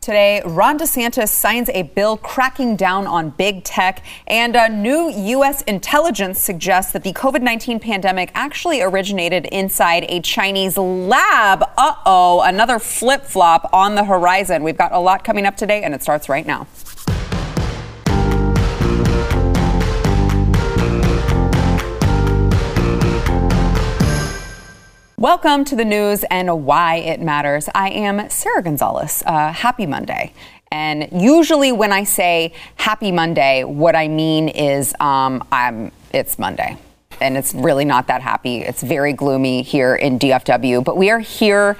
Today, Ron DeSantis signs a bill cracking down on big tech, and a new U.S. intelligence suggests that the COVID 19 pandemic actually originated inside a Chinese lab. Uh oh, another flip flop on the horizon. We've got a lot coming up today, and it starts right now. Welcome to the news and why it matters. I am Sarah Gonzalez. Uh, happy Monday. And usually, when I say happy Monday, what I mean is um, I'm, it's Monday. And it's really not that happy. It's very gloomy here in DFW. But we are here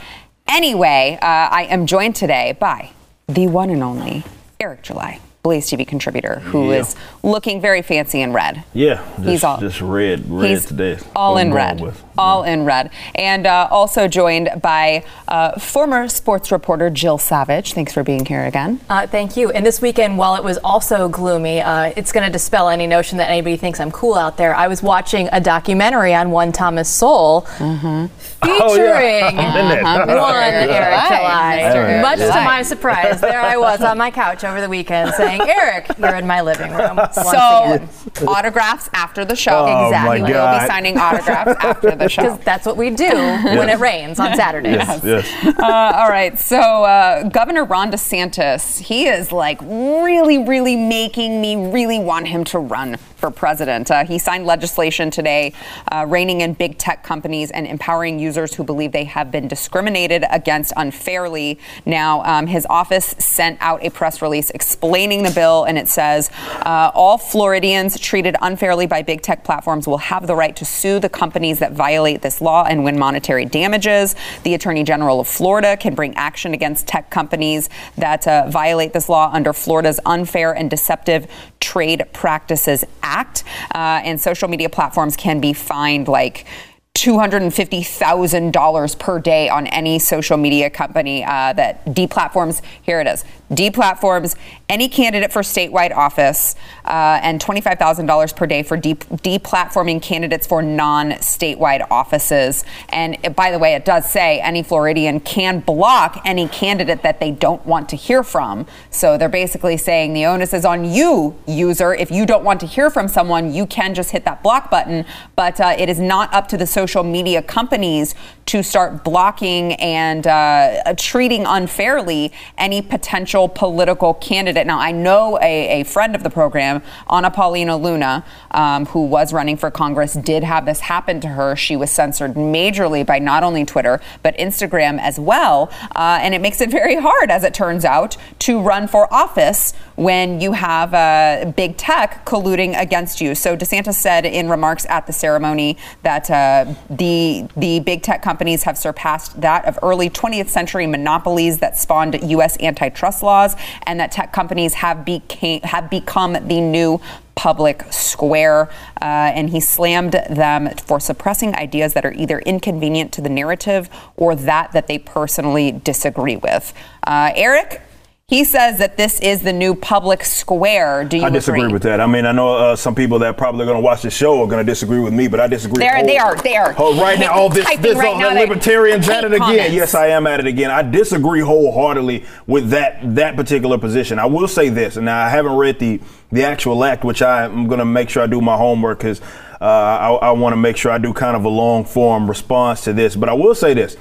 anyway. Uh, I am joined today by the one and only Eric July. Blaze TV contributor who Yeah. is looking very fancy in red. Yeah, just, He's all- just red, red He's today. all in red. with. All in red. And uh, also joined by uh, former sports reporter Jill Savage. Thanks for being here again. Uh, thank you. And this weekend, while it was also gloomy, uh, it's going to dispel any notion that anybody thinks I'm cool out there. I was watching a documentary on one Thomas Sowell Mm-hmm. Oh, yeah. featuring I'm in there. one Eric July. Mr. Much to my surprise, there I was on my couch over the weekend saying, Eric, you're in my living room. So, autographs after the show. Oh, Exactly. my We'll be signing autographs after the show. Because that's what we do when it rains on Saturdays. Yes, yes. Uh, all right. So, uh, Governor Ron DeSantis, he is like really, really making me really want him to run for president. Uh, he signed legislation today uh, reining in big tech companies and empowering users who believe they have been discriminated against unfairly. Now, um, his office sent out a press release explaining the bill, and it says uh, all Floridians treated unfairly by big tech platforms will have the right to sue the companies that violate this law and win monetary damages. The Attorney General of Florida can bring action against tech companies that uh, violate this law under Florida's Unfair and Deceptive Trade Practices Act. Uh, and social media platforms can be fined like $250,000 per day on any social media company uh, that deplatforms. Here it is deplatforms any candidate for statewide office uh, and $25,000 per day for de- deplatforming candidates for non statewide offices. And uh, by the way, it does say any Floridian can block any candidate that they don't want to hear from. So they're basically saying the onus is on you, user. If you don't want to hear from someone, you can just hit that block button. But uh, it is not up to the social media companies to start blocking and uh, treating unfairly any potential political candidate. Now, I know a, a friend of the program, Anna Paulina Luna, um, who was running for Congress, did have this happen to her. She was censored majorly by not only Twitter, but Instagram as well. Uh, and it makes it very hard, as it turns out, to run for office when you have uh, big tech colluding against you. So DeSantis said in remarks at the ceremony that uh, the the big tech companies have surpassed that of early 20th century monopolies that spawned U.S. antitrust laws, and that tech companies have became have become the new public square. Uh, and he slammed them for suppressing ideas that are either inconvenient to the narrative or that that they personally disagree with. Uh, Eric. He says that this is the new public square. Do you I disagree agree? with that. I mean, I know uh, some people that probably are going to watch the show are going to disagree with me, but I disagree. Whole- they are- they are Oh, right now, all this, this, right all now that libertarians at it again. comments. Yes, I am at it again. I disagree wholeheartedly with that that particular position. I will say this, and I haven't read the the actual act, which I am going to make sure I do my homework because uh, I, I want to make sure I do kind of a long form response to this. But I will say this: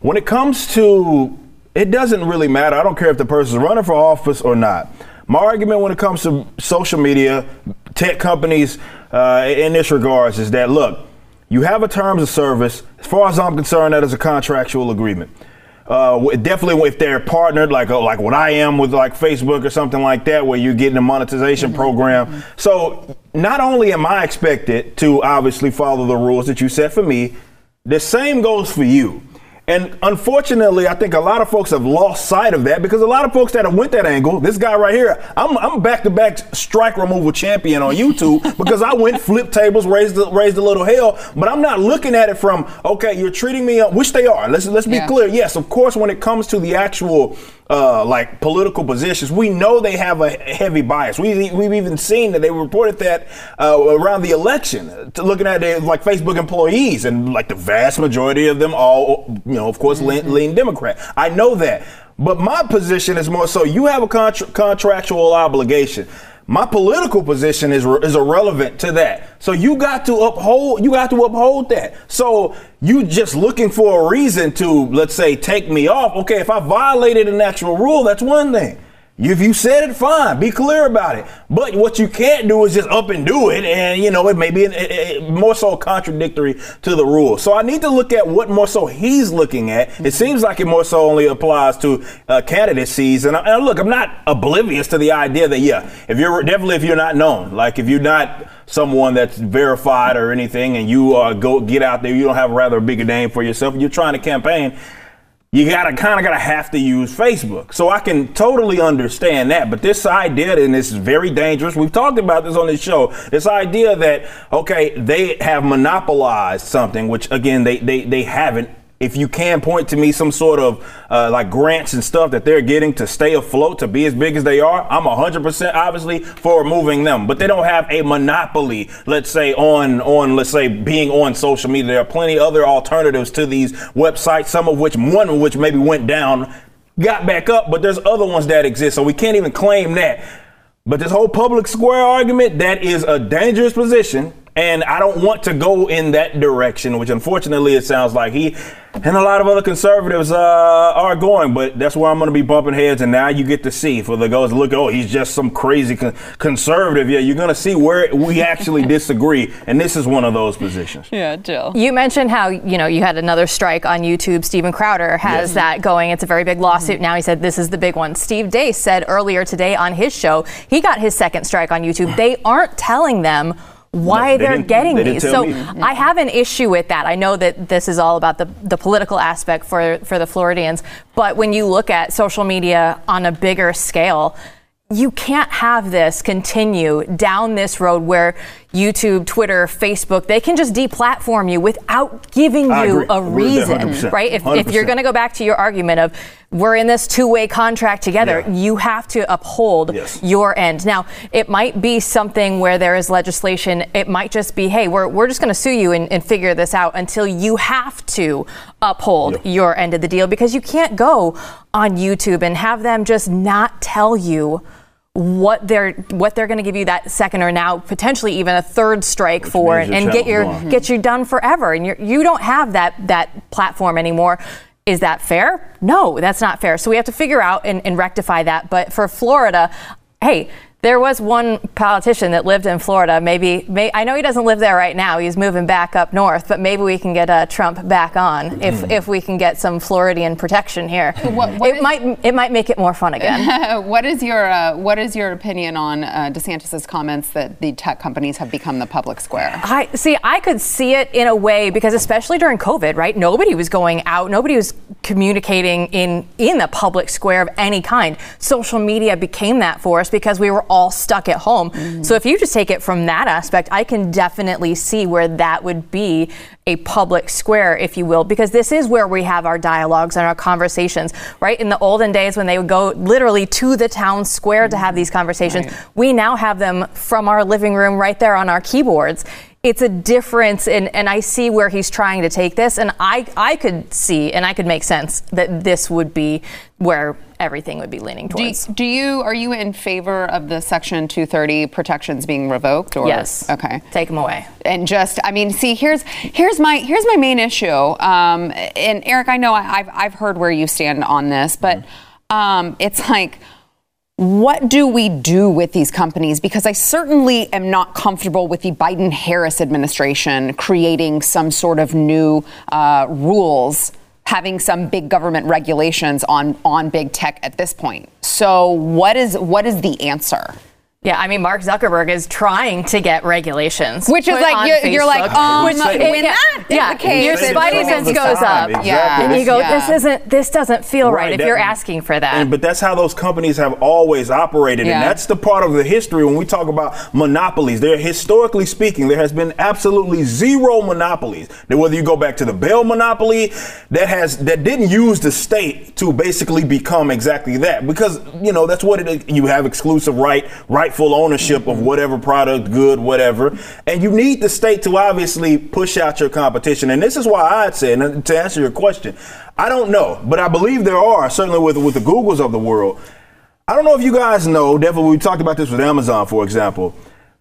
when it comes to it doesn't really matter. I don't care if the person's running for office or not. My argument when it comes to social media, tech companies, uh, in this regards, is that look, you have a terms of service. As far as I'm concerned, that is a contractual agreement. Uh, definitely if they're partnered, like uh, like what I am with like Facebook or something like that, where you're getting a monetization program. So not only am I expected to obviously follow the rules that you set for me, the same goes for you. And unfortunately, I think a lot of folks have lost sight of that because a lot of folks that have went that angle, this guy right here, I'm, I'm back-to-back strike removal champion on YouTube because I went flip tables, raised raised a little hell, but I'm not looking at it from okay, you're treating me, up, which they are. Let's let's be yeah. clear. Yes, of course, when it comes to the actual uh, like political positions, we know they have a heavy bias. We, we've even seen that they reported that uh, around the election, looking at like Facebook employees, and like the vast majority of them all, you know, of course, mm-hmm. lean, lean Democrat. I know that. But my position is more so you have a contra- contractual obligation. My political position is is irrelevant to that. So you got to uphold you got to uphold that. So you just looking for a reason to let's say take me off. Okay, if I violated an actual rule, that's one thing. If you said it, fine. Be clear about it. But what you can't do is just up and do it, and you know it may be it, it, more so contradictory to the rule. So I need to look at what more so he's looking at. It seems like it more so only applies to uh, candidacies. And, and look, I'm not oblivious to the idea that yeah, if you're definitely if you're not known, like if you're not someone that's verified or anything, and you uh, go get out there, you don't have a rather bigger name for yourself, you're trying to campaign you gotta kind of gotta have to use Facebook. So I can totally understand that. But this idea, and this is very dangerous. We've talked about this on this show. This idea that okay, they have monopolized something, which again they they they haven't if you can point to me some sort of uh, like grants and stuff that they're getting to stay afloat to be as big as they are, I'm 100% obviously for removing them. But they don't have a monopoly, let's say on on let's say being on social media. There are plenty other alternatives to these websites, some of which one of which maybe went down, got back up, but there's other ones that exist. So we can't even claim that. But this whole public square argument, that is a dangerous position and I don't want to go in that direction, which unfortunately it sounds like he and a lot of other conservatives uh, are going. But that's where I'm going to be bumping heads. And now you get to see for the goes look, oh, he's just some crazy con- conservative. Yeah, you're going to see where we actually disagree. And this is one of those positions. Yeah, Jill. You mentioned how, you know, you had another strike on YouTube. Steven Crowder has yes. that going. It's a very big lawsuit. Mm-hmm. Now he said this is the big one. Steve Deace said earlier today on his show he got his second strike on YouTube. They aren't telling them why they are getting they these. So me. I have an issue with that. I know that this is all about the, the political aspect for, for the Floridians, but when you look at social media on a bigger scale, you can't have this continue down this road where YouTube, Twitter, Facebook, they can just deplatform you without giving you a reason, right? If, if you're going to go back to your argument of we're in this two-way contract together, yeah. you have to uphold yes. your end. Now, it might be something where there is legislation. It might just be, hey, we're, we're just going to sue you and, and, figure this out until you have to uphold yeah. your end of the deal because you can't go on YouTube and have them just not tell you what they're what they're going to give you that second or now potentially even a third strike Which for and, and get your get you done forever and you're, you don't have that that platform anymore is that fair? No that's not fair. So we have to figure out and, and rectify that. But for florida hey there was one politician that lived in Florida. Maybe, may, I know he doesn't live there right now. He's moving back up north, but maybe we can get uh, Trump back on if, mm. if we can get some Floridian protection here. What, what it is, might it might make it more fun again. what is your uh, what is your opinion on uh, DeSantis's comments that the tech companies have become the public square? I see. I could see it in a way because especially during COVID, right? Nobody was going out. Nobody was communicating in in the public square of any kind. Social media became that for us because we were all all stuck at home. Mm-hmm. So if you just take it from that aspect, I can definitely see where that would be a public square, if you will, because this is where we have our dialogues and our conversations, right? In the olden days when they would go literally to the town square mm-hmm. to have these conversations, right. we now have them from our living room right there on our keyboards it's a difference and, and I see where he's trying to take this and I, I could see and I could make sense that this would be where everything would be leaning towards. Do, do you are you in favor of the section 230 protections being revoked or Yes. Okay. Take them away. And just I mean see here's here's my here's my main issue um, and Eric I know I, have I've heard where you stand on this but um, it's like what do we do with these companies? Because I certainly am not comfortable with the Biden Harris administration creating some sort of new uh, rules, having some big government regulations on, on big tech at this point. So, what is, what is the answer? Yeah, I mean, Mark Zuckerberg is trying to get regulations. Which is like, you're, you're like, Facebook. um, Which when they- that is yeah, the case, your Say spidey sense goes time. up, Exactly. and you go, Yeah. "This isn't. This doesn't feel right." if that- you're asking for that, And, but that's how those companies have always operated. Yeah. And that's the part of the history when we talk about monopolies. There, historically speaking, there has been absolutely zero monopolies. Now, whether you go back to the Bell monopoly, that has that didn't use the state to basically become exactly that. Because, you know, that's what it is. You have exclusive right, right, rightful ownership of whatever product, good, whatever. And you need the state to obviously push out your competition. And this is why I'd say, and to answer your question, I don't know, but I believe there are, certainly with, with the Googles of the world. I don't know if you guys know, definitely we talked about this with Amazon, for example.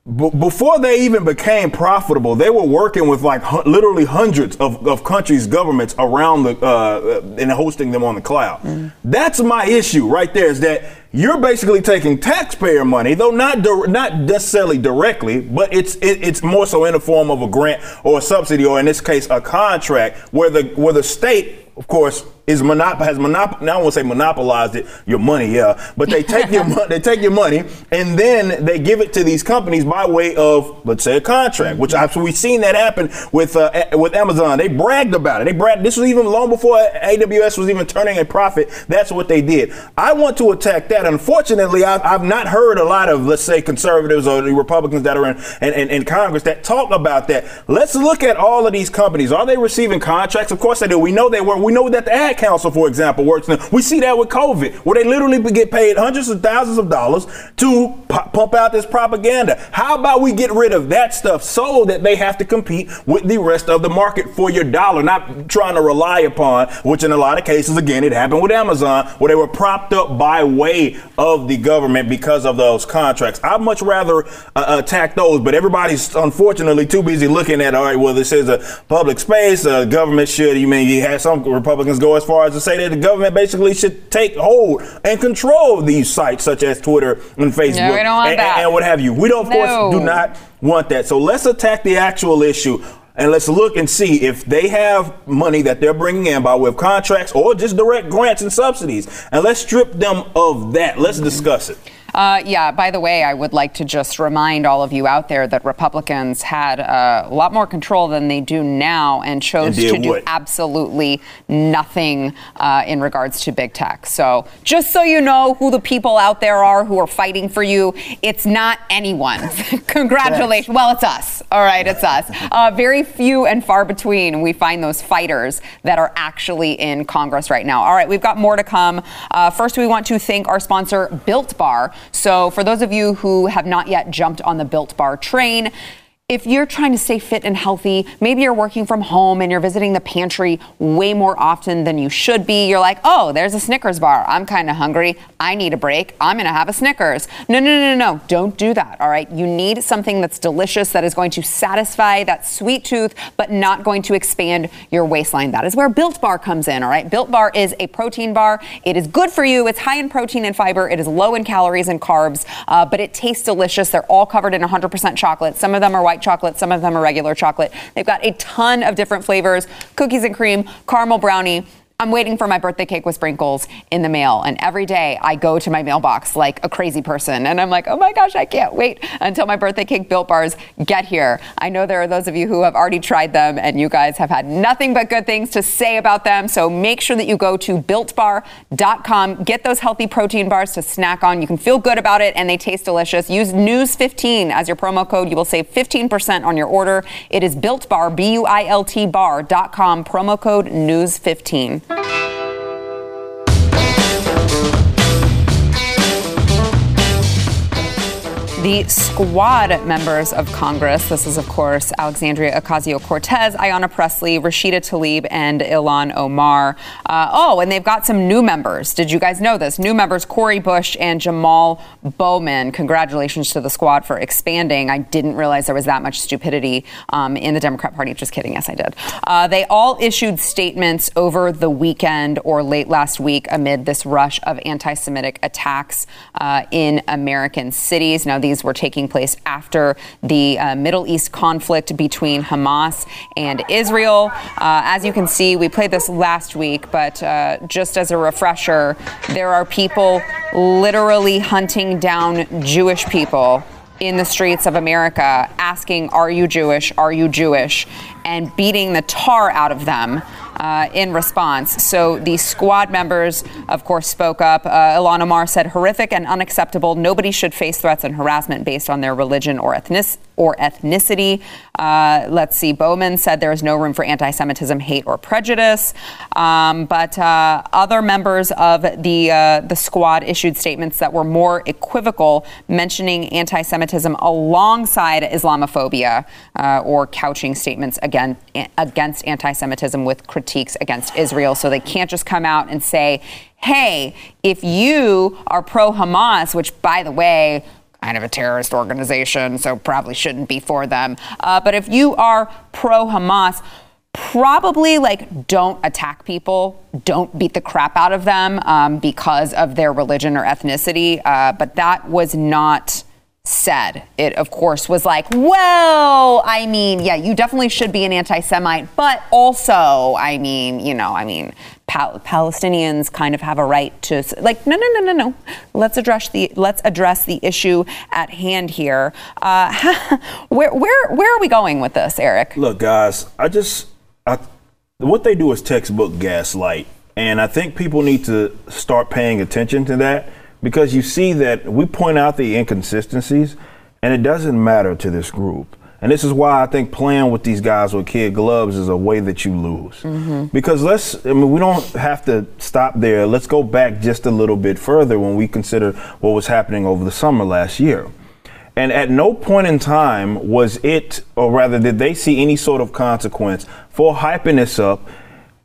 B- before they even became profitable, they were working with like hu- literally hundreds of, of countries' governments around the uh, and hosting them on the cloud. That's my issue right there. Is that you're basically taking taxpayer money, though not dir- not necessarily directly, but it's it, it's more so in the form of a grant or a subsidy, or in this case, a contract where the where the state, of course, is monop- has monop- now I won't say monopolized it your money yeah. But they take your money they take your money and then they give it to these companies by way of let's say a contract which I've we've seen that happen with uh, A- with Amazon. They bragged about it. They bragged this was even long before AWS was even turning a profit. That's what they did. I want to attack that. Unfortunately I've, I've not heard a lot of let's say conservatives or the Republicans that are in, in, in, in Congress that talk about that. Let's look at all of these companies. Are they receiving contracts? Of course they do. We know they were. We know that the ad council for example works now. We see that with covid where they literally get paid hundreds of thousands of dollars to pu- pump out this propaganda. How about we get rid of that stuff so that they have to compete with the rest of the market for your dollar? Not trying to rely upon which in a lot of cases again it happened with amazon where they were propped up by way of the government because of those contracts. I'd much rather uh, attack those but everybody's unfortunately too busy looking at all right well this is a public space uh, government should you mean you have some republicans go as far as to say that the government basically should take hold and control these sites such as twitter and facebook want and, and what have you we don't of No. course do not want that so let's attack the actual issue and let's look and see if they have money that they're bringing in by way of contracts or just direct grants and subsidies. And let's strip them of that. Let's discuss it. Uh, yeah, by the way, I would like to just remind all of you out there that Republicans had uh, a lot more control than they do now and chose to do absolutely nothing uh, in regards to big tech. So, just so you know who the people out there are who are fighting for you, it's not anyone. Congratulations. Well, it's us. All right, it's us. Uh, very few and far between we find those fighters that are actually in Congress right now. All right, we've got more to come. Uh, first, we want to thank our sponsor, Built Bar. So, for those of you who have not yet jumped on the Built Bar train, if you're trying to stay fit and healthy, maybe you're working from home and you're visiting the pantry way more often than you should be. You're like, oh, there's a Snickers bar. I'm kind of hungry. I need a break. I'm going to have a Snickers. No, no, no, no, no. Don't do that. All right. You need something that's delicious, that is going to satisfy that sweet tooth, but not going to expand your waistline. That is where Built Bar comes in. All right. Built Bar is a protein bar. It is good for you. It's high in protein and fiber. It is low in calories and carbs, uh, but it tastes delicious. They're all covered in 100% chocolate. Some of them are white chocolate, some of them are regular chocolate. They've got a ton of different flavors cookies and cream, caramel brownie. I'm waiting for my birthday cake with sprinkles in the mail. And every day I go to my mailbox like a crazy person. And I'm like, oh my gosh, I can't wait until my birthday cake built bars get here. I know there are those of you who have already tried them and you guys have had nothing but good things to say about them. So make sure that you go to builtbar.com, get those healthy protein bars to snack on. You can feel good about it and they taste delicious. Use News15 as your promo code. You will save 15% on your order. It is Built Bar, B U I L T bar.com, promo code News15. Bye. The squad members of Congress, this is, of course, Alexandria Ocasio Cortez, Ayanna Pressley, Rashida Tlaib, and Ilhan Omar. Uh, oh, and they've got some new members. Did you guys know this? New members Cori Bush and Jamal Bowman. Congratulations to the squad for expanding. I didn't realize there was that much stupidity um, in the Democrat Party. Just kidding. Yes, I did. Uh, they all issued statements over the weekend or late last week amid this rush of anti Semitic attacks uh, in American cities. Now, these these were taking place after the uh, Middle East conflict between Hamas and Israel. Uh, as you can see, we played this last week, but uh, just as a refresher, there are people literally hunting down Jewish people in the streets of America asking, Are you Jewish? Are you Jewish? and beating the tar out of them uh, in response. So the squad members, of course, spoke up. Uh, Ilhan Omar said, horrific and unacceptable. Nobody should face threats and harassment based on their religion or, ethnic- or ethnicity. Uh, let's see, Bowman said there is no room for anti Semitism, hate, or prejudice. Um, but uh, other members of the, uh, the squad issued statements that were more equivocal, mentioning anti Semitism alongside Islamophobia uh, or couching statements again, against anti Semitism with critiques against Israel. So they can't just come out and say, hey, if you are pro Hamas, which, by the way, kind of a terrorist organization, so probably shouldn't be for them. Uh, but if you are pro Hamas, probably like don't attack people, don't beat the crap out of them um, because of their religion or ethnicity. Uh, but that was not said. It, of course, was like, well, I mean, yeah, you definitely should be an anti Semite, but also, I mean, you know, I mean, Pal- Palestinians kind of have a right to, like, no, no, no, no, no. Let's address the, let's address the issue at hand here. Uh, where, where, where are we going with this, Eric? Look, guys, I just, I, what they do is textbook gaslight. And I think people need to start paying attention to that because you see that we point out the inconsistencies and it doesn't matter to this group. And this is why I think playing with these guys with kid gloves is a way that you lose. Mm-hmm. Because let's, I mean, we don't have to stop there. Let's go back just a little bit further when we consider what was happening over the summer last year. And at no point in time was it, or rather, did they see any sort of consequence for hyping this up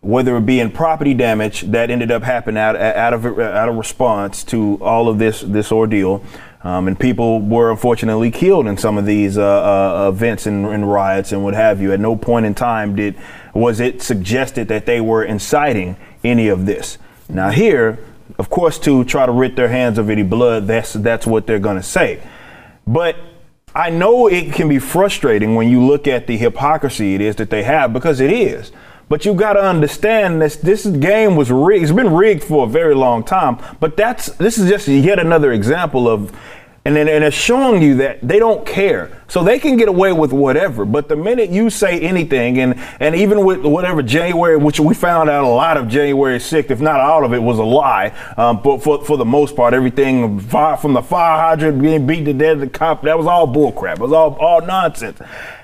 whether it be in property damage that ended up happening out, out of out of response to all of this this ordeal, um, and people were unfortunately killed in some of these uh, uh, events and, and, riots and what have you. At no point in time did was it suggested that they were inciting any of this. Now here, of course, to try to rid their hands of any blood, that's that's what they're going to say, but. I know it can be frustrating when you look at the hypocrisy it is that they have because it is. But you got to understand this. This game was rigged. It's been rigged for a very long time. But that's this is just yet another example of, and then and it's showing you that they don't care. So they can get away with whatever. But the minute you say anything, and and even with whatever January, which we found out a lot of January 6th, if not all of it, was a lie. Um, but for for the most part, everything from the fire hydrant being beat to death, the cop, that was all bullcrap. It was all all nonsense.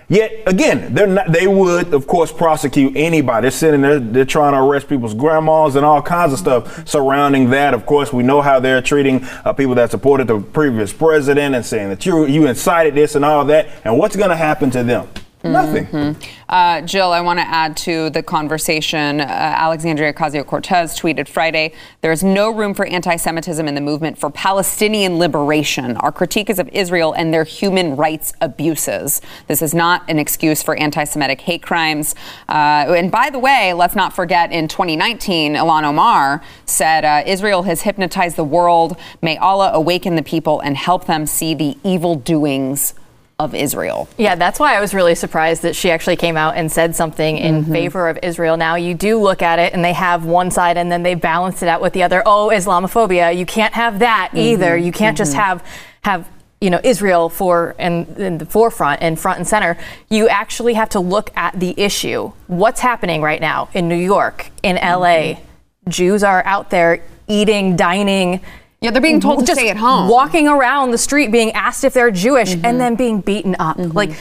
Yet again, they're not, they would, of course, prosecute anybody. They're sitting there, they're trying to arrest people's grandmas and all kinds of stuff surrounding that. Of course, we know how they're treating uh, people that supported the previous president and saying that you you incited this and all that. And what's going to happen to them? Nothing. Mm-hmm. Uh, Jill, I want to add to the conversation. Uh, Alexandria Ocasio Cortez tweeted Friday There is no room for anti Semitism in the movement for Palestinian liberation. Our critique is of Israel and their human rights abuses. This is not an excuse for anti Semitic hate crimes. Uh, and by the way, let's not forget in 2019, Ilhan Omar said uh, Israel has hypnotized the world. May Allah awaken the people and help them see the evil doings of Israel. Yeah, that's why I was really surprised that she actually came out and said something in mm-hmm. favor of Israel. Now, you do look at it and they have one side and then they balance it out with the other. Oh, Islamophobia, you can't have that mm-hmm. either. You can't mm-hmm. just have have you know Israel for in, in the forefront and front and center. You actually have to look at the issue. What's happening right now in New York, in LA? Mm-hmm. Jews are out there eating, dining yeah, they're being told to stay at home. Walking around the street being asked if they're Jewish mm-hmm. and then being beaten up. Mm-hmm. Like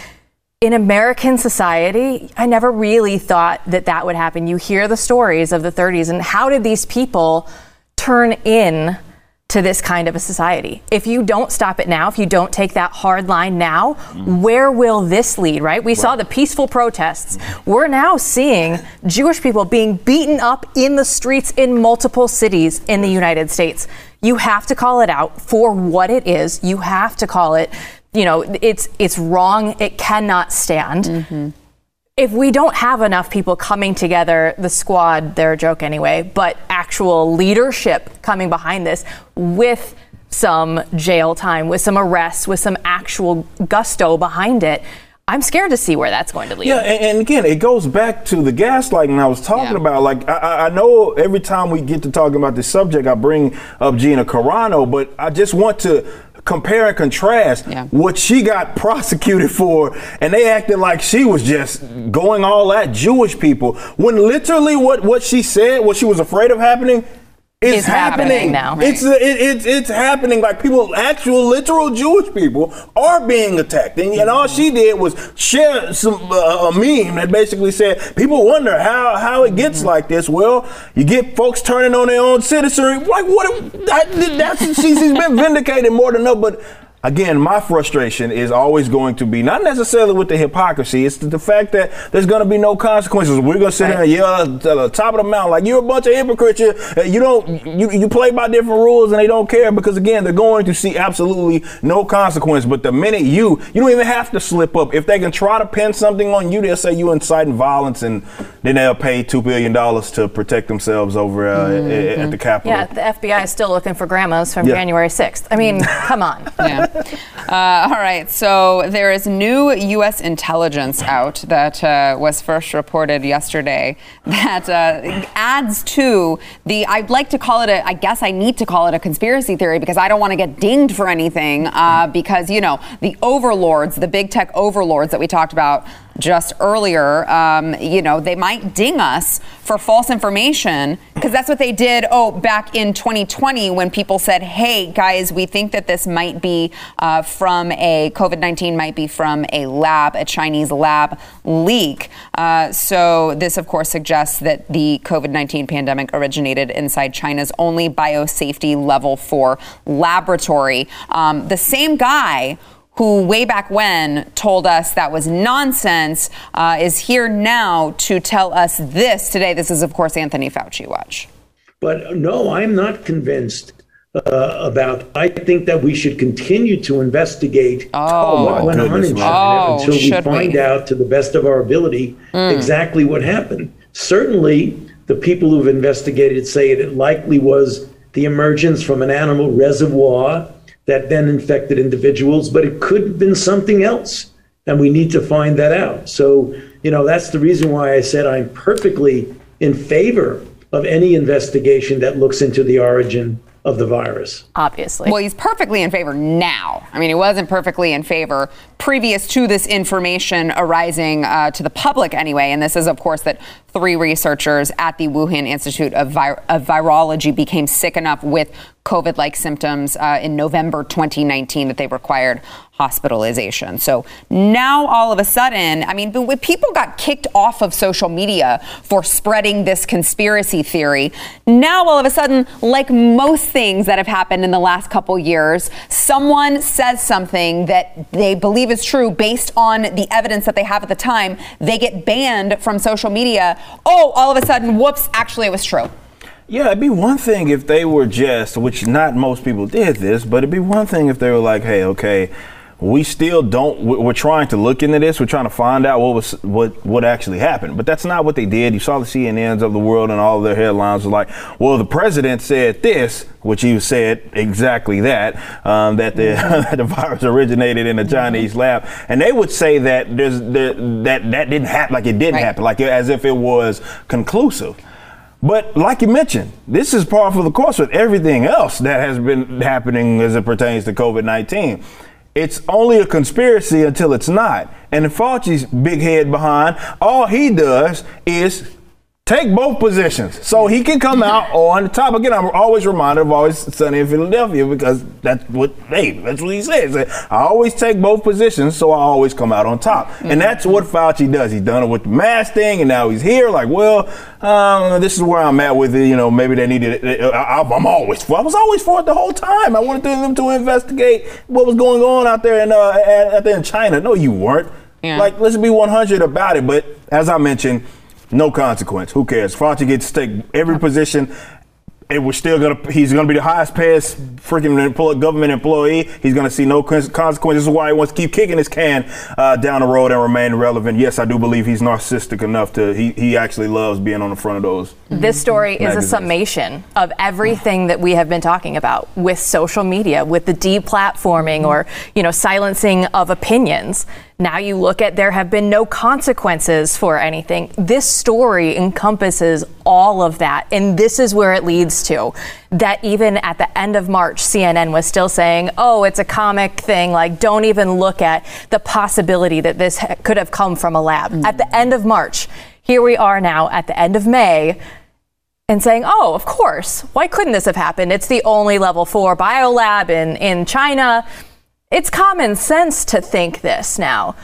in American society, I never really thought that that would happen. You hear the stories of the 30s and how did these people turn in to this kind of a society. If you don't stop it now, if you don't take that hard line now, mm. where will this lead, right? We saw the peaceful protests. We're now seeing Jewish people being beaten up in the streets in multiple cities in the United States. You have to call it out for what it is. You have to call it, you know, it's it's wrong. It cannot stand. Mm-hmm if we don't have enough people coming together, the squad, they're a joke anyway, but actual leadership coming behind this with some jail time, with some arrests, with some actual gusto behind it. I'm scared to see where that's going to lead. Yeah, and, and again, it goes back to the gaslighting I was talking Yeah. about. Like, I, I know every time we get to talking about this subject, I bring up Gina Carano, but I just want to compare and contrast Yeah. what she got prosecuted for, and they acted like she was just going all at Jewish people, when literally what, what she said, what she was afraid of happening, is Is happening now. It's it, it's it's happening. Like people, actual literal Jewish people are being attacked, and, and all she did was share some uh, a meme that basically said people wonder how how it gets like this. Well, you get folks turning on their own citizenry. Like what? That, that's she's, she's been vindicated more than enough, but. Again, my frustration is always going to be not necessarily with the hypocrisy. It's the, the fact that there's going to be no consequences. We're going to sit here and yell at the top of the mountain like you're a bunch of hypocrites. You, uh, you don't you, you play by different rules and they don't care because again they're going to see absolutely no consequence. But the minute you you don't even have to slip up. If they can try to pin something on you, they'll say you inciting violence and then they'll pay two billion dollars to protect themselves over uh, at, at the Capitol. Yeah, the FBI is still looking for grandmas from Yeah. January 6th. I mean, come on. Yeah. Uh, all right. So there is new U.S. intelligence out that uh, was first reported yesterday that uh, adds to the. I'd like to call it a. I guess I need to call it a conspiracy theory because I don't want to get dinged for anything. Uh, because you know the overlords, the big tech overlords that we talked about just earlier, um, you know, they might ding us for false information because that's what they did. Oh, back in 2020 when people said, "Hey guys, we think that this might be uh, from a COVID-19, might be from a lab, a Chinese lab leak." Uh, so this, of course, suggests that the COVID-19 pandemic originated inside China's only biosafety level four laboratory. Um, the same guy who way back when told us that was nonsense, uh, is here now to tell us this today. This is, of course, Anthony Fauci. Watch. But no, I'm not convinced uh, about. I think that we should continue to investigate Oh. what went on in. China Oh, until we find we? out to the best of our ability exactly what happened. Certainly, the people who've investigated say it likely was the emergence from an animal reservoir that then infected individuals, but it could have been something else. And we need to find that out. So, you know, that's the reason why I said I'm perfectly in favor of any investigation that looks into the origin of the virus. Obviously. Well, he's perfectly in favor now. I mean, he wasn't perfectly in favor previous to this information arising uh, to the public anyway. And this is, of course, that three researchers at the Wuhan Institute of, Vi- of Virology became sick enough with COVID like symptoms uh, in November 2019 that they required hospitalization. So now all of a sudden, I mean, people got kicked off of social media for spreading this conspiracy theory. Now all of a sudden, like most things that have happened in the last couple years, someone says something that they believe is true based on the evidence that they have at the time. They get banned from social media. Oh, all of a sudden, whoops, actually it was true. Yeah, it'd be one thing if they were just, which not most people did this, but it'd be one thing if they were like, hey, okay, we still don't, we- we're trying to look into this. We're trying to find out what was, what, what actually happened. But that's not what they did. You saw the CNNs of the world and all of their headlines were like, well, the president said this, which he said exactly that, um, that the, that the virus originated in a Chinese lab. And they would say that there's, there, that, that didn't happen, like it didn't Right. happen, like as if it was conclusive. But like you mentioned, this is par for the course with everything else that has been happening as it pertains to COVID 19. It's only a conspiracy until it's not. And if Fauci's big head behind, all he does is take both positions so he can come out on the top. Again, I'm always reminded of always sunny in Philadelphia because that's what hey, that's what he says. I always take both positions, so I always come out on top. And that's what Fauci does. He's done it with the mask thing, and now he's here. Like, well, um, this is where I'm at with it. You know, maybe they needed it. I, I'm always for. I was always for it the whole time. I wanted them to investigate what was going on out there in uh, out there in China. No, you weren't. Yeah. Like, let's be 100 about it. But as I mentioned, no consequence. Who cares? Fauci gets to take every position it was still gonna. He's gonna be the highest paid freaking government employee. He's gonna see no consequences. This is why he wants to keep kicking his can uh, down the road and remain relevant. Yes, I do believe he's narcissistic enough to. He he actually loves being on the front of those. This story magazines. is a summation of everything that we have been talking about with social media, with the deplatforming or you know silencing of opinions. Now you look at there have been no consequences for anything. This story encompasses all of that. And this is where it leads to that even at the end of March, CNN was still saying, oh, it's a comic thing. Like, don't even look at the possibility that this could have come from a lab. Mm-hmm. At the end of March, here we are now at the end of May and saying, oh, of course, why couldn't this have happened? It's the only level four biolab in, in China. It's common sense to think this now.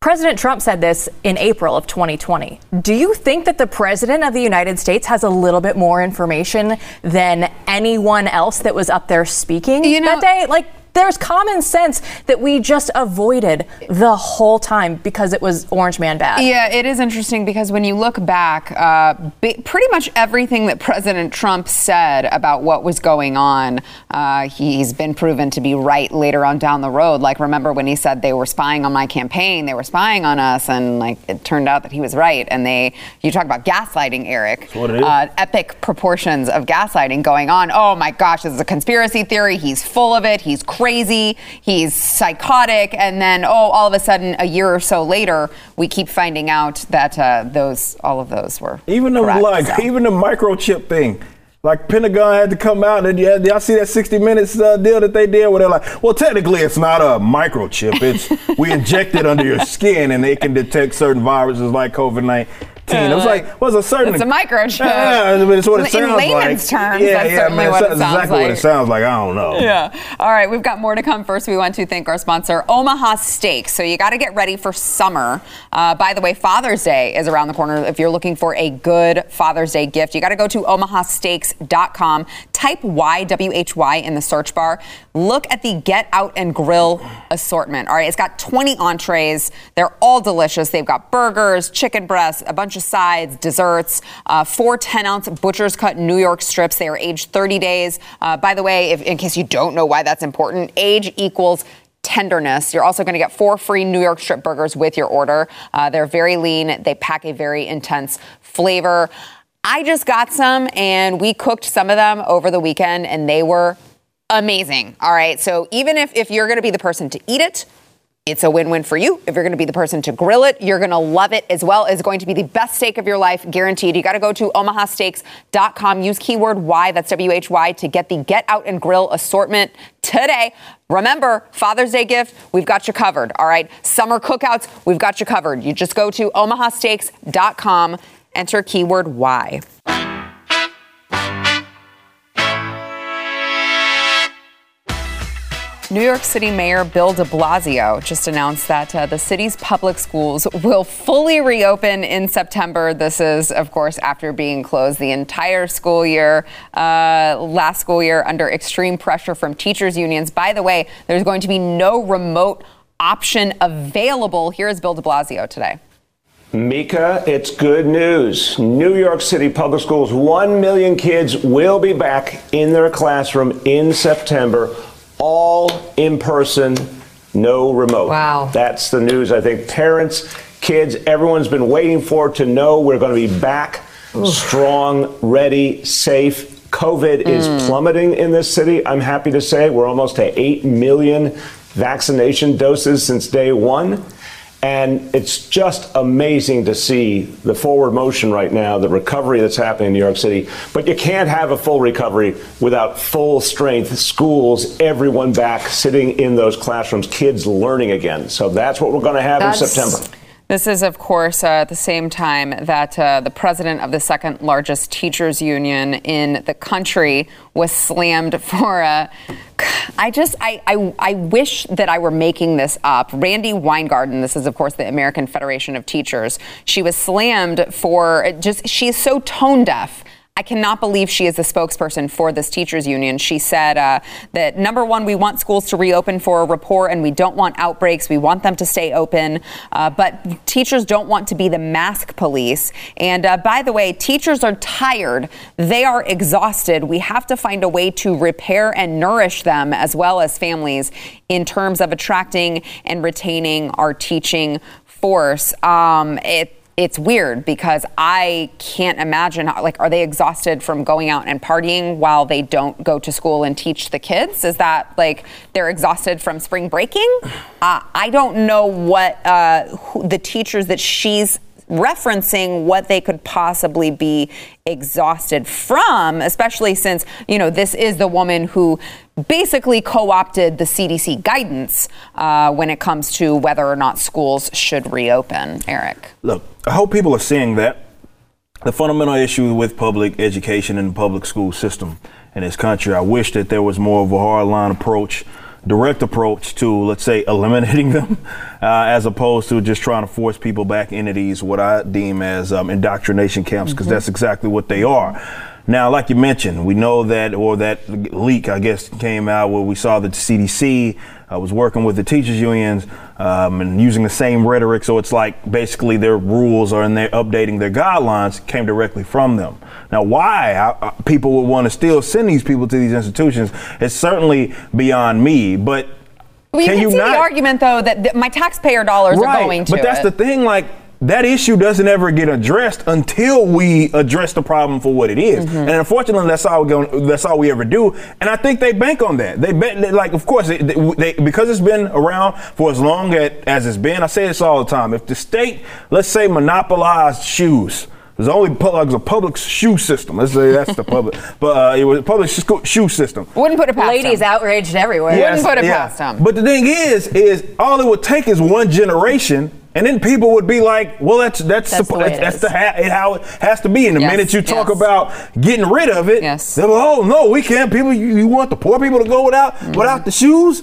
President Trump said this in April of 2020. Do you think that the president of the United States has a little bit more information than anyone else that was up there speaking you know, that day? Like, there's common sense that we just avoided the whole time because it was Orange Man bad. Yeah, it is interesting because when you look back, uh, pretty much everything that President Trump said about what was going on, uh, he's been proven to be right later on down the road. Like, remember when he said they were spying on my campaign, they were spying on us, and like it turned out that he was right. And they, you talk about gaslighting, Eric, uh, epic proportions of gaslighting going on. Oh my gosh, this is a conspiracy theory. He's full of it. He's crazy, he's psychotic, and then oh, all of a sudden, a year or so later, we keep finding out that uh, those all of those were even the correct, like so. even the microchip thing. Like Pentagon had to come out and yeah, y'all see that 60 minutes uh, deal that they did where they're like, well, technically it's not a microchip. It's we inject it under your skin and they can detect certain viruses like COVID-19. It was like, what's a certain? It's a microchip. Yeah, but it's what it sounds like. In layman's terms, yeah, that's yeah, certainly man, what it sounds exactly like. what it sounds like. I don't know. Yeah. All right, we've got more to come. First, we want to thank our sponsor, Omaha Steaks. So you got to get ready for summer. Uh, by the way, Father's Day is around the corner. If you're looking for a good Father's Day gift, you got to go to omahasteaks.com. Type YWHY in the search bar. Look at the Get Out and Grill assortment. All right, it's got 20 entrees. They're all delicious. They've got burgers, chicken breasts, a bunch of sides, desserts, uh, four 10 ounce butcher's cut New York strips. They are aged 30 days. Uh, by the way, if, in case you don't know why that's important, age equals tenderness. You're also going to get four free New York strip burgers with your order. Uh, they're very lean. They pack a very intense flavor. I just got some and we cooked some of them over the weekend and they were amazing. All right. So even if, if you're going to be the person to eat it, it's a win-win for you. If you're going to be the person to grill it, you're going to love it as well. It's going to be the best steak of your life, guaranteed. You got to go to omahasteaks.com. Use keyword Y, that's W-H-Y, to get the Get Out and Grill assortment today. Remember, Father's Day gift, we've got you covered. All right. Summer cookouts, we've got you covered. You just go to omahasteaks.com, enter keyword Y. New York City Mayor Bill de Blasio just announced that uh, the city's public schools will fully reopen in September. This is, of course, after being closed the entire school year, uh, last school year, under extreme pressure from teachers' unions. By the way, there's going to be no remote option available. Here is Bill de Blasio today. Mika, it's good news. New York City Public Schools, 1 million kids will be back in their classroom in September all in person, no remote. Wow. That's the news I think parents, kids, everyone's been waiting for to know we're going to be back Oof. strong, ready, safe. COVID mm. is plummeting in this city. I'm happy to say we're almost to 8 million vaccination doses since day one. And it's just amazing to see the forward motion right now, the recovery that's happening in New York City. But you can't have a full recovery without full strength schools, everyone back sitting in those classrooms, kids learning again. So that's what we're going to have that's- in September. This is, of course, uh, at the same time that uh, the president of the second largest teachers union in the country was slammed for a. I just, I, I, I wish that I were making this up. Randi Weingarten, this is, of course, the American Federation of Teachers, she was slammed for just, she is so tone deaf I cannot believe she is the spokesperson for this teachers union. She said uh, that number one, we want schools to reopen for a report, and we don't want outbreaks. We want them to stay open, uh, but teachers don't want to be the mask police. And uh, by the way, teachers are tired. They are exhausted. We have to find a way to repair and nourish them as well as families in terms of attracting and retaining our teaching force. Um, it, it's weird because I can't imagine how, like, are they exhausted from going out and partying while they don't go to school and teach the kids? Is that like they're exhausted from spring breaking? Uh, I don't know what uh, who, the teachers that she's referencing what they could possibly be exhausted from, especially since, you know, this is the woman who basically co opted the CDC guidance uh, when it comes to whether or not schools should reopen. Eric. Look, I hope people are seeing that. The fundamental issue with public education and the public school system in this country, I wish that there was more of a hardline approach direct approach to, let's say, eliminating them, uh, as opposed to just trying to force people back into these what I deem as um, indoctrination camps, because mm-hmm. that's exactly what they are. Now, like you mentioned, we know that, or that leak, I guess, came out where we saw that the CDC uh, was working with the teachers unions um, and using the same rhetoric. So it's like basically their rules are and they're updating their guidelines came directly from them. Now, why I, people would want to still send these people to these institutions is certainly beyond me. But well, you can, can you see not, the argument though that, that my taxpayer dollars right, are going to. But that's it. the thing, like that issue doesn't ever get addressed until we address the problem for what it is. Mm-hmm. And unfortunately, that's all we going, that's all we ever do. And I think they bank on that. They bet like, of course, they, they, because it's been around for as long as it's been. I say this all the time. If the state, let's say, monopolized shoes. There's only like a public shoe system. Let's say that's the public, but uh, it was a public shoe system. Wouldn't put it past Ladies them. outraged everywhere. Yes, Wouldn't put it yeah. past them. But the thing is, is all it would take is one generation and then people would be like, "Well, that's that's that's, the, the, that's the ha- how it has to be." And the yes, minute you talk yes. about getting rid of it, yes. they're like, "Oh no, we can't." People, you, you want the poor people to go without mm-hmm. without the shoes?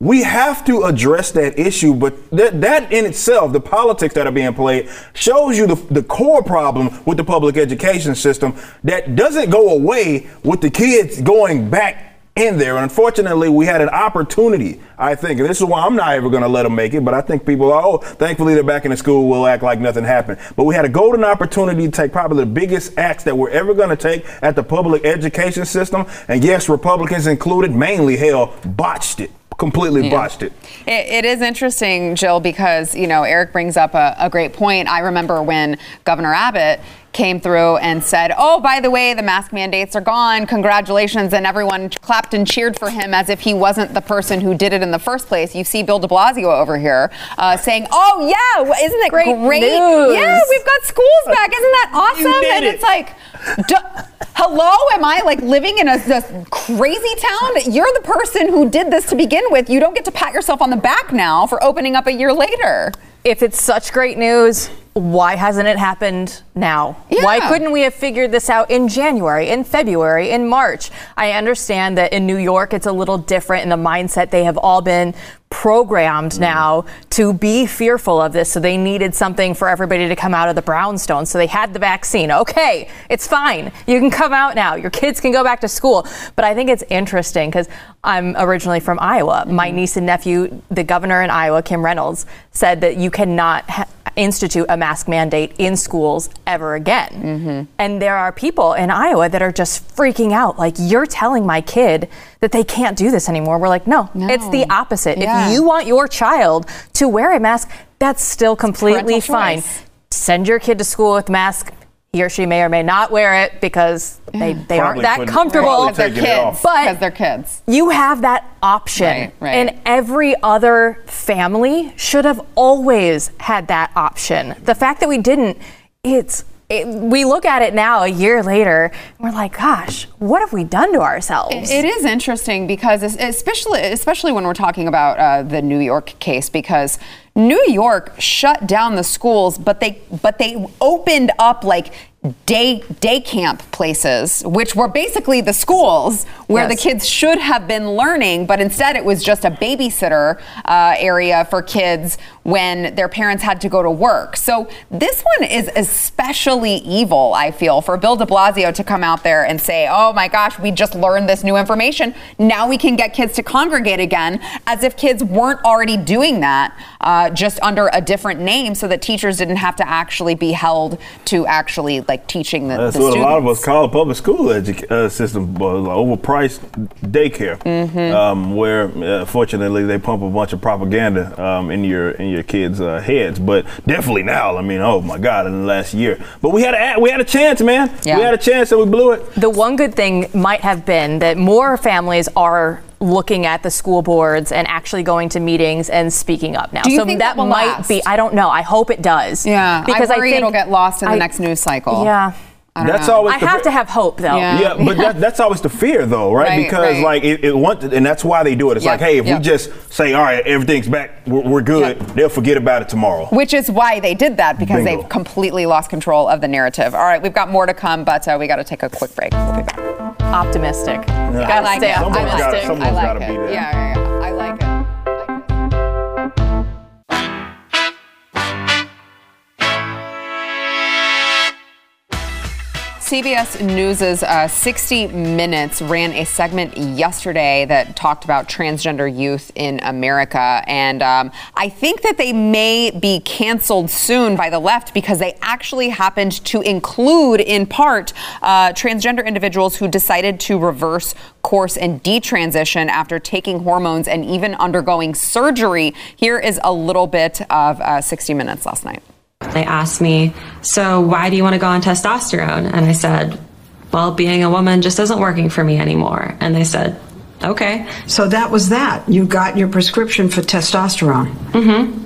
We have to address that issue, but that, that in itself, the politics that are being played, shows you the, the core problem with the public education system that doesn't go away with the kids going back in there. And unfortunately, we had an opportunity, I think, and this is why I'm not ever going to let them make it, but I think people are, oh, thankfully they're back in the school, we'll act like nothing happened. But we had a golden opportunity to take probably the biggest acts that we're ever going to take at the public education system. And yes, Republicans included, mainly hell, botched it completely yeah. botched it. it. it is interesting, Jill, because you know Eric brings up a, a great point. I remember when Governor Abbott came through and said, Oh, by the way, the mask mandates are gone. Congratulations. And everyone clapped and cheered for him as if he wasn't the person who did it in the first place. You see Bill de Blasio over here uh, saying, Oh, yeah, isn't it great? great? News. Yeah, we've got schools back. Isn't that awesome? and it. it's like, hello, am I like living in a, a crazy town? You're the person who did this to begin with. You don't get to pat yourself on the back now for opening up a year later. If it's such great news, why hasn't it happened now? Yeah. Why couldn't we have figured this out in January, in February, in March? I understand that in New York it's a little different in the mindset. They have all been programmed mm. now to be fearful of this. So they needed something for everybody to come out of the brownstone. So they had the vaccine. Okay, it's fine. You can come out now. Your kids can go back to school. But I think it's interesting because I'm originally from Iowa. Mm-hmm. My niece and nephew, the governor in Iowa, Kim Reynolds, said that you cannot ha- institute a mask mandate in schools ever again. Mm-hmm. And there are people in Iowa that are just freaking out. Like, you're telling my kid that they can't do this anymore. We're like, no, no. it's the opposite. Yeah. If you want your child to wear a mask, that's still completely fine. Send your kid to school with mask he or she may or may not wear it because they, they aren't that comfortable. Because they're kids. But they're kids. You have that option. Right, right. And every other family should have always had that option. The fact that we didn't, it's it, we look at it now a year later we're like gosh what have we done to ourselves? it, it is interesting because especially especially when we're talking about uh, the new york case because new york shut down the schools but they but they opened up like day day camp places, which were basically the schools where Yes. the kids should have been learning, but instead it was just a babysitter uh, area for kids when their parents had to go to work. So this one is especially evil, I feel, for Bill de Blasio to come out there and say, oh my gosh, we just learned this new information. Now we can get kids to congregate again, as if kids weren't already doing that, uh, just under a different name, so that teachers didn't have to actually be held to actually like teaching the, That's the what students. a lot of us call a public school edu- uh, system, uh, overpriced daycare, Mm-hmm. um, where uh, fortunately they pump a bunch of propaganda um, in your in your kids' uh, heads. But definitely now, I mean, oh my God, in the last year. But we had a we had a chance, man. Yeah. We had a chance and we blew it. The one good thing might have been that more families are looking at the school boards and actually going to meetings and speaking up now. Do you so think that that might last? be I don't know. I hope it does. Yeah, Because I worry think it'll get lost in the I- next news cycle. Yeah. That's always I the have fe- to have hope though. Yeah. Yeah, but that, that's always the fear, though, right? Right, because right. like it, it want, and that's why they do it. It's Yeah, like, hey, if yeah. we just say, all right, everything's back, we're, we're good, Yeah. they'll forget about it tomorrow. Which is why they did that because Bingo. they've completely lost control of the narrative. All right, we've got more to come, but uh, we got to take a quick break. We'll be back. Optimistic. I Gotta like stay it. I like gotta- it. I like it. be there. Yeah, yeah, yeah. I like it. CBS News' uh, 60 Minutes ran a segment yesterday that talked about transgender youth in America. And um, I think that they may be canceled soon by the left because they actually happened to include, in part, uh, transgender individuals who decided to reverse course and detransition after taking hormones and even undergoing surgery. Here is a little bit of uh, 60 Minutes last night. They asked me, So why do you want to go on testosterone? And I said, Well, being a woman just isn't working for me anymore. And they said, Okay. So that was that. You got your prescription for testosterone. Mm hmm.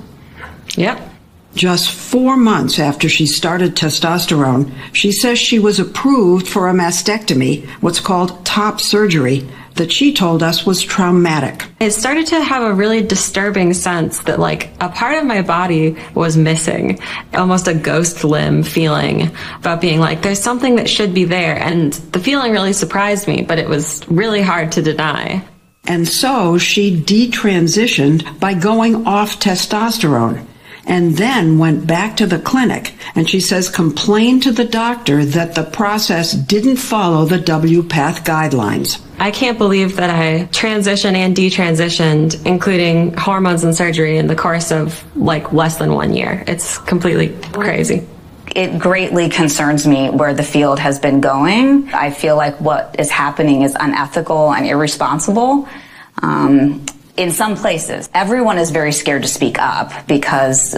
Yep. Just four months after she started testosterone, she says she was approved for a mastectomy, what's called top surgery, that she told us was traumatic. It started to have a really disturbing sense that, like, a part of my body was missing. Almost a ghost limb feeling about being like, there's something that should be there. And the feeling really surprised me, but it was really hard to deny. And so she detransitioned by going off testosterone and then went back to the clinic and she says complained to the doctor that the process didn't follow the WPATH guidelines. I can't believe that I transitioned and detransitioned, including hormones and surgery, in the course of like less than one year. It's completely crazy. It greatly concerns me where the field has been going. I feel like what is happening is unethical and irresponsible. Um, in some places, everyone is very scared to speak up because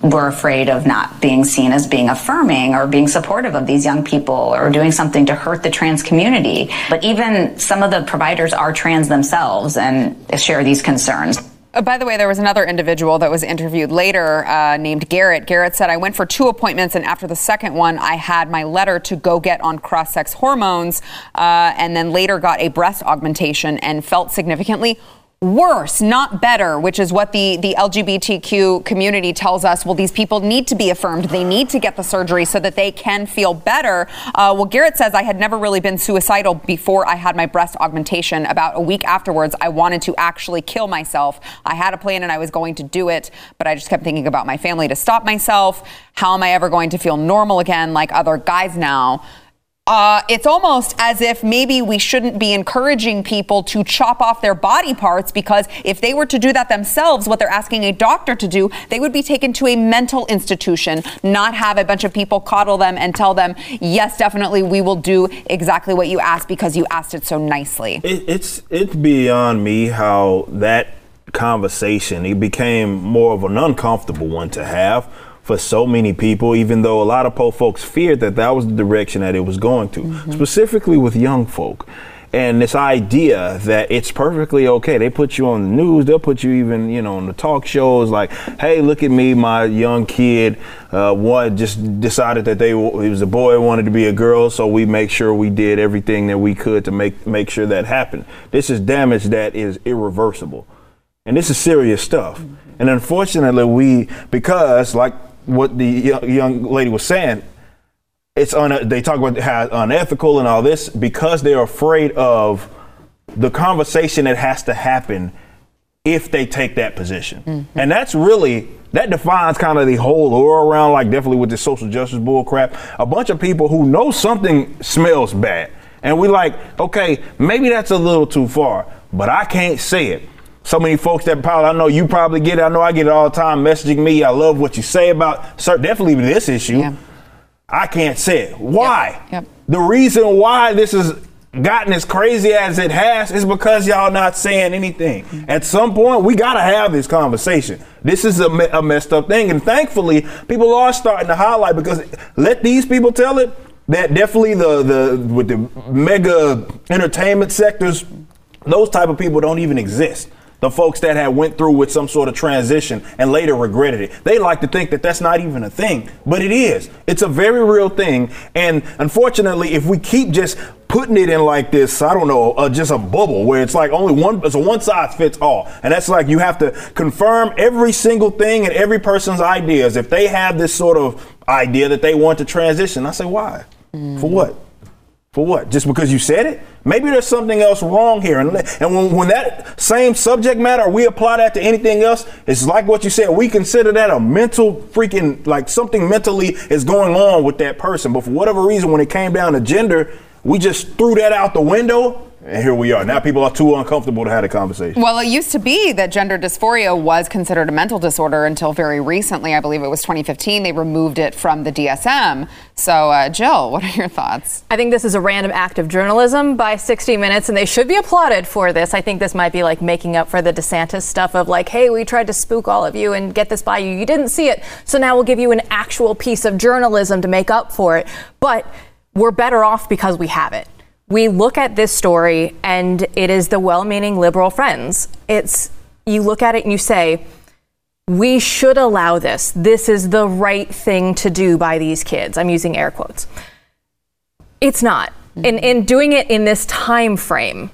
we're afraid of not being seen as being affirming or being supportive of these young people or doing something to hurt the trans community. But even some of the providers are trans themselves and share these concerns. Uh, by the way, there was another individual that was interviewed later uh, named Garrett. Garrett said, I went for two appointments, and after the second one, I had my letter to go get on cross sex hormones, uh, and then later got a breast augmentation and felt significantly worse, not better, which is what the, the LGBTQ community tells us. Well, these people need to be affirmed. They need to get the surgery so that they can feel better. Uh, well, Garrett says, I had never really been suicidal before I had my breast augmentation. About a week afterwards, I wanted to actually kill myself. I had a plan and I was going to do it, but I just kept thinking about my family to stop myself. How am I ever going to feel normal again like other guys now? Uh, it's almost as if maybe we shouldn't be encouraging people to chop off their body parts because if they were to do that themselves, what they're asking a doctor to do, they would be taken to a mental institution, not have a bunch of people coddle them and tell them, yes, definitely, we will do exactly what you asked because you asked it so nicely. It, it's it's beyond me how that conversation it became more of an uncomfortable one to have for so many people. Even though a lot of poor folks feared that that was the direction that it was going to, specifically with young folk. And this idea that it's perfectly okay. They put you on the news. They'll put you even, you know, on the talk shows. Like, hey, look at me, my young kid. Uh, one just decided that they he was a boy, wanted to be a girl. So we make sure we did everything that we could to make make sure that happened. This is damage that is irreversible, and this is serious stuff. And unfortunately, we because like what the young lady was saying, it's un- they talk about how unethical and all this because they're afraid of the conversation that has to happen if they take that position. Mm-hmm. And that's really that defines kind of the whole lure around like definitely with this social justice bull crap. A bunch of people who know something smells bad. And we like, okay, maybe that's a little too far, but I can't say it. So many folks that probably I know you probably get it. I know I get it all the time messaging me. I love what you say about sir, definitely this issue. I can't say it. Why? Yep. The reason why this has gotten as crazy as it has is because y'all not saying anything. Mm-hmm. At some point, we got to have this conversation. This is a, me- a messed up thing, and thankfully, people are starting to highlight because let these people tell it. That definitely the the with the mega entertainment sectors, those type of people don't even exist. The folks that had went through with some sort of transition and later regretted it. They like to think that that's not even a thing, but it is. It's a very real thing. And unfortunately, if we keep just putting it in like this, I don't know, uh, just a bubble where it's like only one, it's a one size fits all. And that's like you have to confirm every single thing and every person's ideas. If they have this sort of idea that they want to transition, I say, why? For what? For what? Just because you said it? Maybe there's something else wrong here. And, and when, when that same subject matter, we apply that to anything else, it's like what you said. We consider that a mental freaking, like something mentally is going on with that person. But for whatever reason, when it came down to gender, we just threw that out the window. And here we are. Now people are too uncomfortable to have a conversation. Well, it used to be that gender dysphoria was considered a mental disorder until very recently. I believe it was 2015. They removed it from the DSM. So, uh, Jill, what are your thoughts? I think this is a random act of journalism by 60 Minutes, and they should be applauded for this. I think this might be like making up for the DeSantis stuff of like, hey, we tried to spook all of you and get this by you. You didn't see it. So now we'll give you an actual piece of journalism to make up for it. But we're better off because we have it. We look at this story, and it is the well meaning liberal friends. It's, you look at it and you say, we should allow this. This is the right thing to do by these kids. I'm using air quotes. It's not. Mm-hmm. And, and doing it in this time frame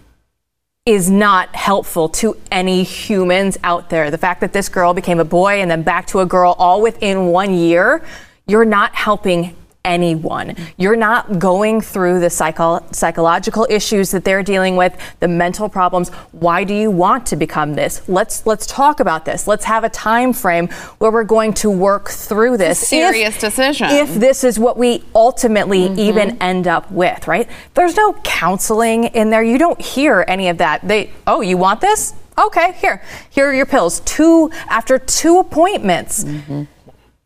is not helpful to any humans out there. The fact that this girl became a boy and then back to a girl all within one year, you're not helping anyone. You're not going through the psycho- psychological issues that they're dealing with, the mental problems. Why do you want to become this? Let's let's talk about this. Let's have a time frame where we're going to work through this. serious If- decision. If this is what we ultimately mm-hmm. even end up with, right? There's no counseling in there. You don't hear any of that. They, oh, you want this? Okay, here. Here are your pills. Two after two appointments. Mm-hmm.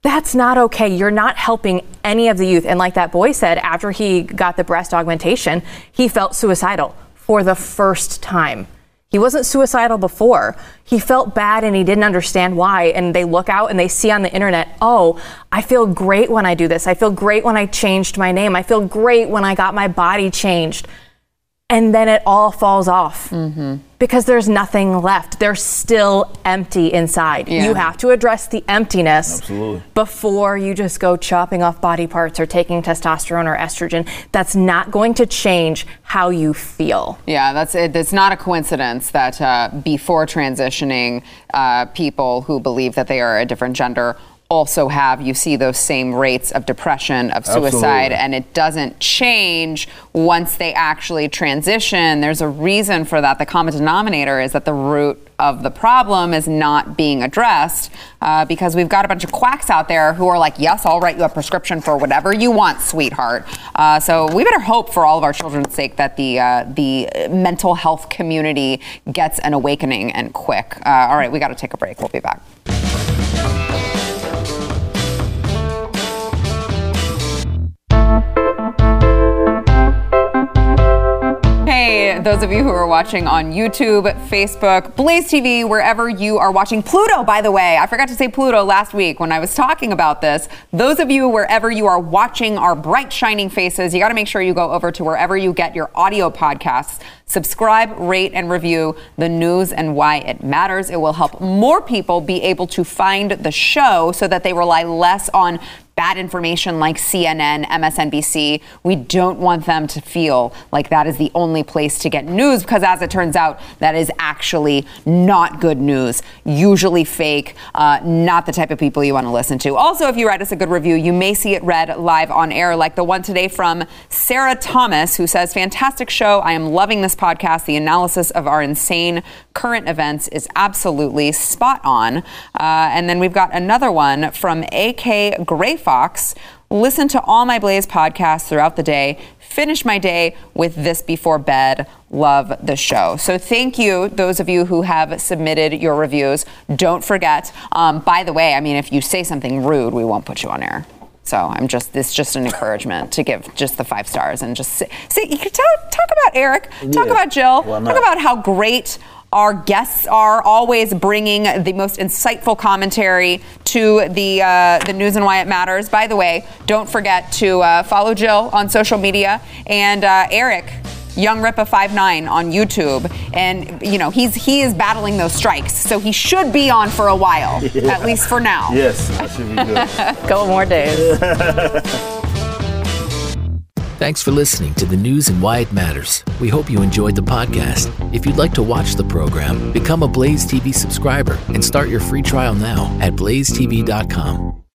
That's not okay. You're not helping any of the youth. And like that boy said, after he got the breast augmentation, he felt suicidal for the first time. He wasn't suicidal before. He felt bad and he didn't understand why. And they look out and they see on the internet, oh, I feel great when I do this. I feel great when I changed my name. I feel great when I got my body changed. And then it all falls off mm-hmm. Because there's nothing left. They're still empty inside. Yeah. You have to address the emptiness Absolutely. before you just go chopping off body parts or taking testosterone or estrogen. That's not going to change how you feel. Yeah, that's it. It's not a coincidence that uh, before transitioning, uh, people who believe that they are a different gender also have you see those same rates of depression of suicide Absolutely. and it doesn't change once they actually transition. There's a reason for that. The common denominator is that the root of the problem is not being addressed uh, because we've got a bunch of quacks out there who are like yes i'll write you a prescription for whatever you want sweetheart. Uh, so we better hope for all of our children's sake that the uh, the mental health community gets an awakening and quick. Uh, all right we got to take a break. We'll be back Hey, those of you who are watching on YouTube, Facebook, Blaze TV, wherever you are watching Pluto, by the way. I forgot to say Pluto last week when I was talking about this. Those of you, wherever you are watching our bright, shining faces, you got to make sure you go over to wherever you get your audio podcasts. Subscribe, rate, and review the news and why it matters. It will help more people be able to find the show so that they rely less on bad information like CNN, MSNBC. We don't want them to feel like that is the only place to get news because, as it turns out, that is actually not good news, usually fake, uh, not the type of people you want to listen to. Also, if you write us a good review, you may see it read live on air, like the one today from Sarah Thomas, who says, Fantastic show. I am loving this podcast. The analysis of our insane current events is absolutely spot on. Uh, and then we've got another one from AK Gray Fox. Listen to all my Blaze podcasts throughout the day. Finish my day with this before bed. Love the show. So thank you, those of you who have submitted your reviews. Don't forget. Um, by the way, I mean, if you say something rude, we won't put you on air. So I'm just this just an encouragement to give just the five stars and just say, see you can talk, talk about Eric, talk Yeah. about Jill, talk about how great our guests are always bringing the most insightful commentary to the uh, the news and why it matters. By the way, don't forget to uh, follow Jill on social media and uh, Eric. Young Rippa 59 on YouTube, and you know he's he is battling those strikes, so he should be on for a while, Yeah. at least for now. Yes, that should be good. Couple more days. Thanks for listening to the news and why it matters. We hope you enjoyed the podcast. If you'd like to watch the program, become a Blaze TV subscriber and start your free trial now at blazetv.com.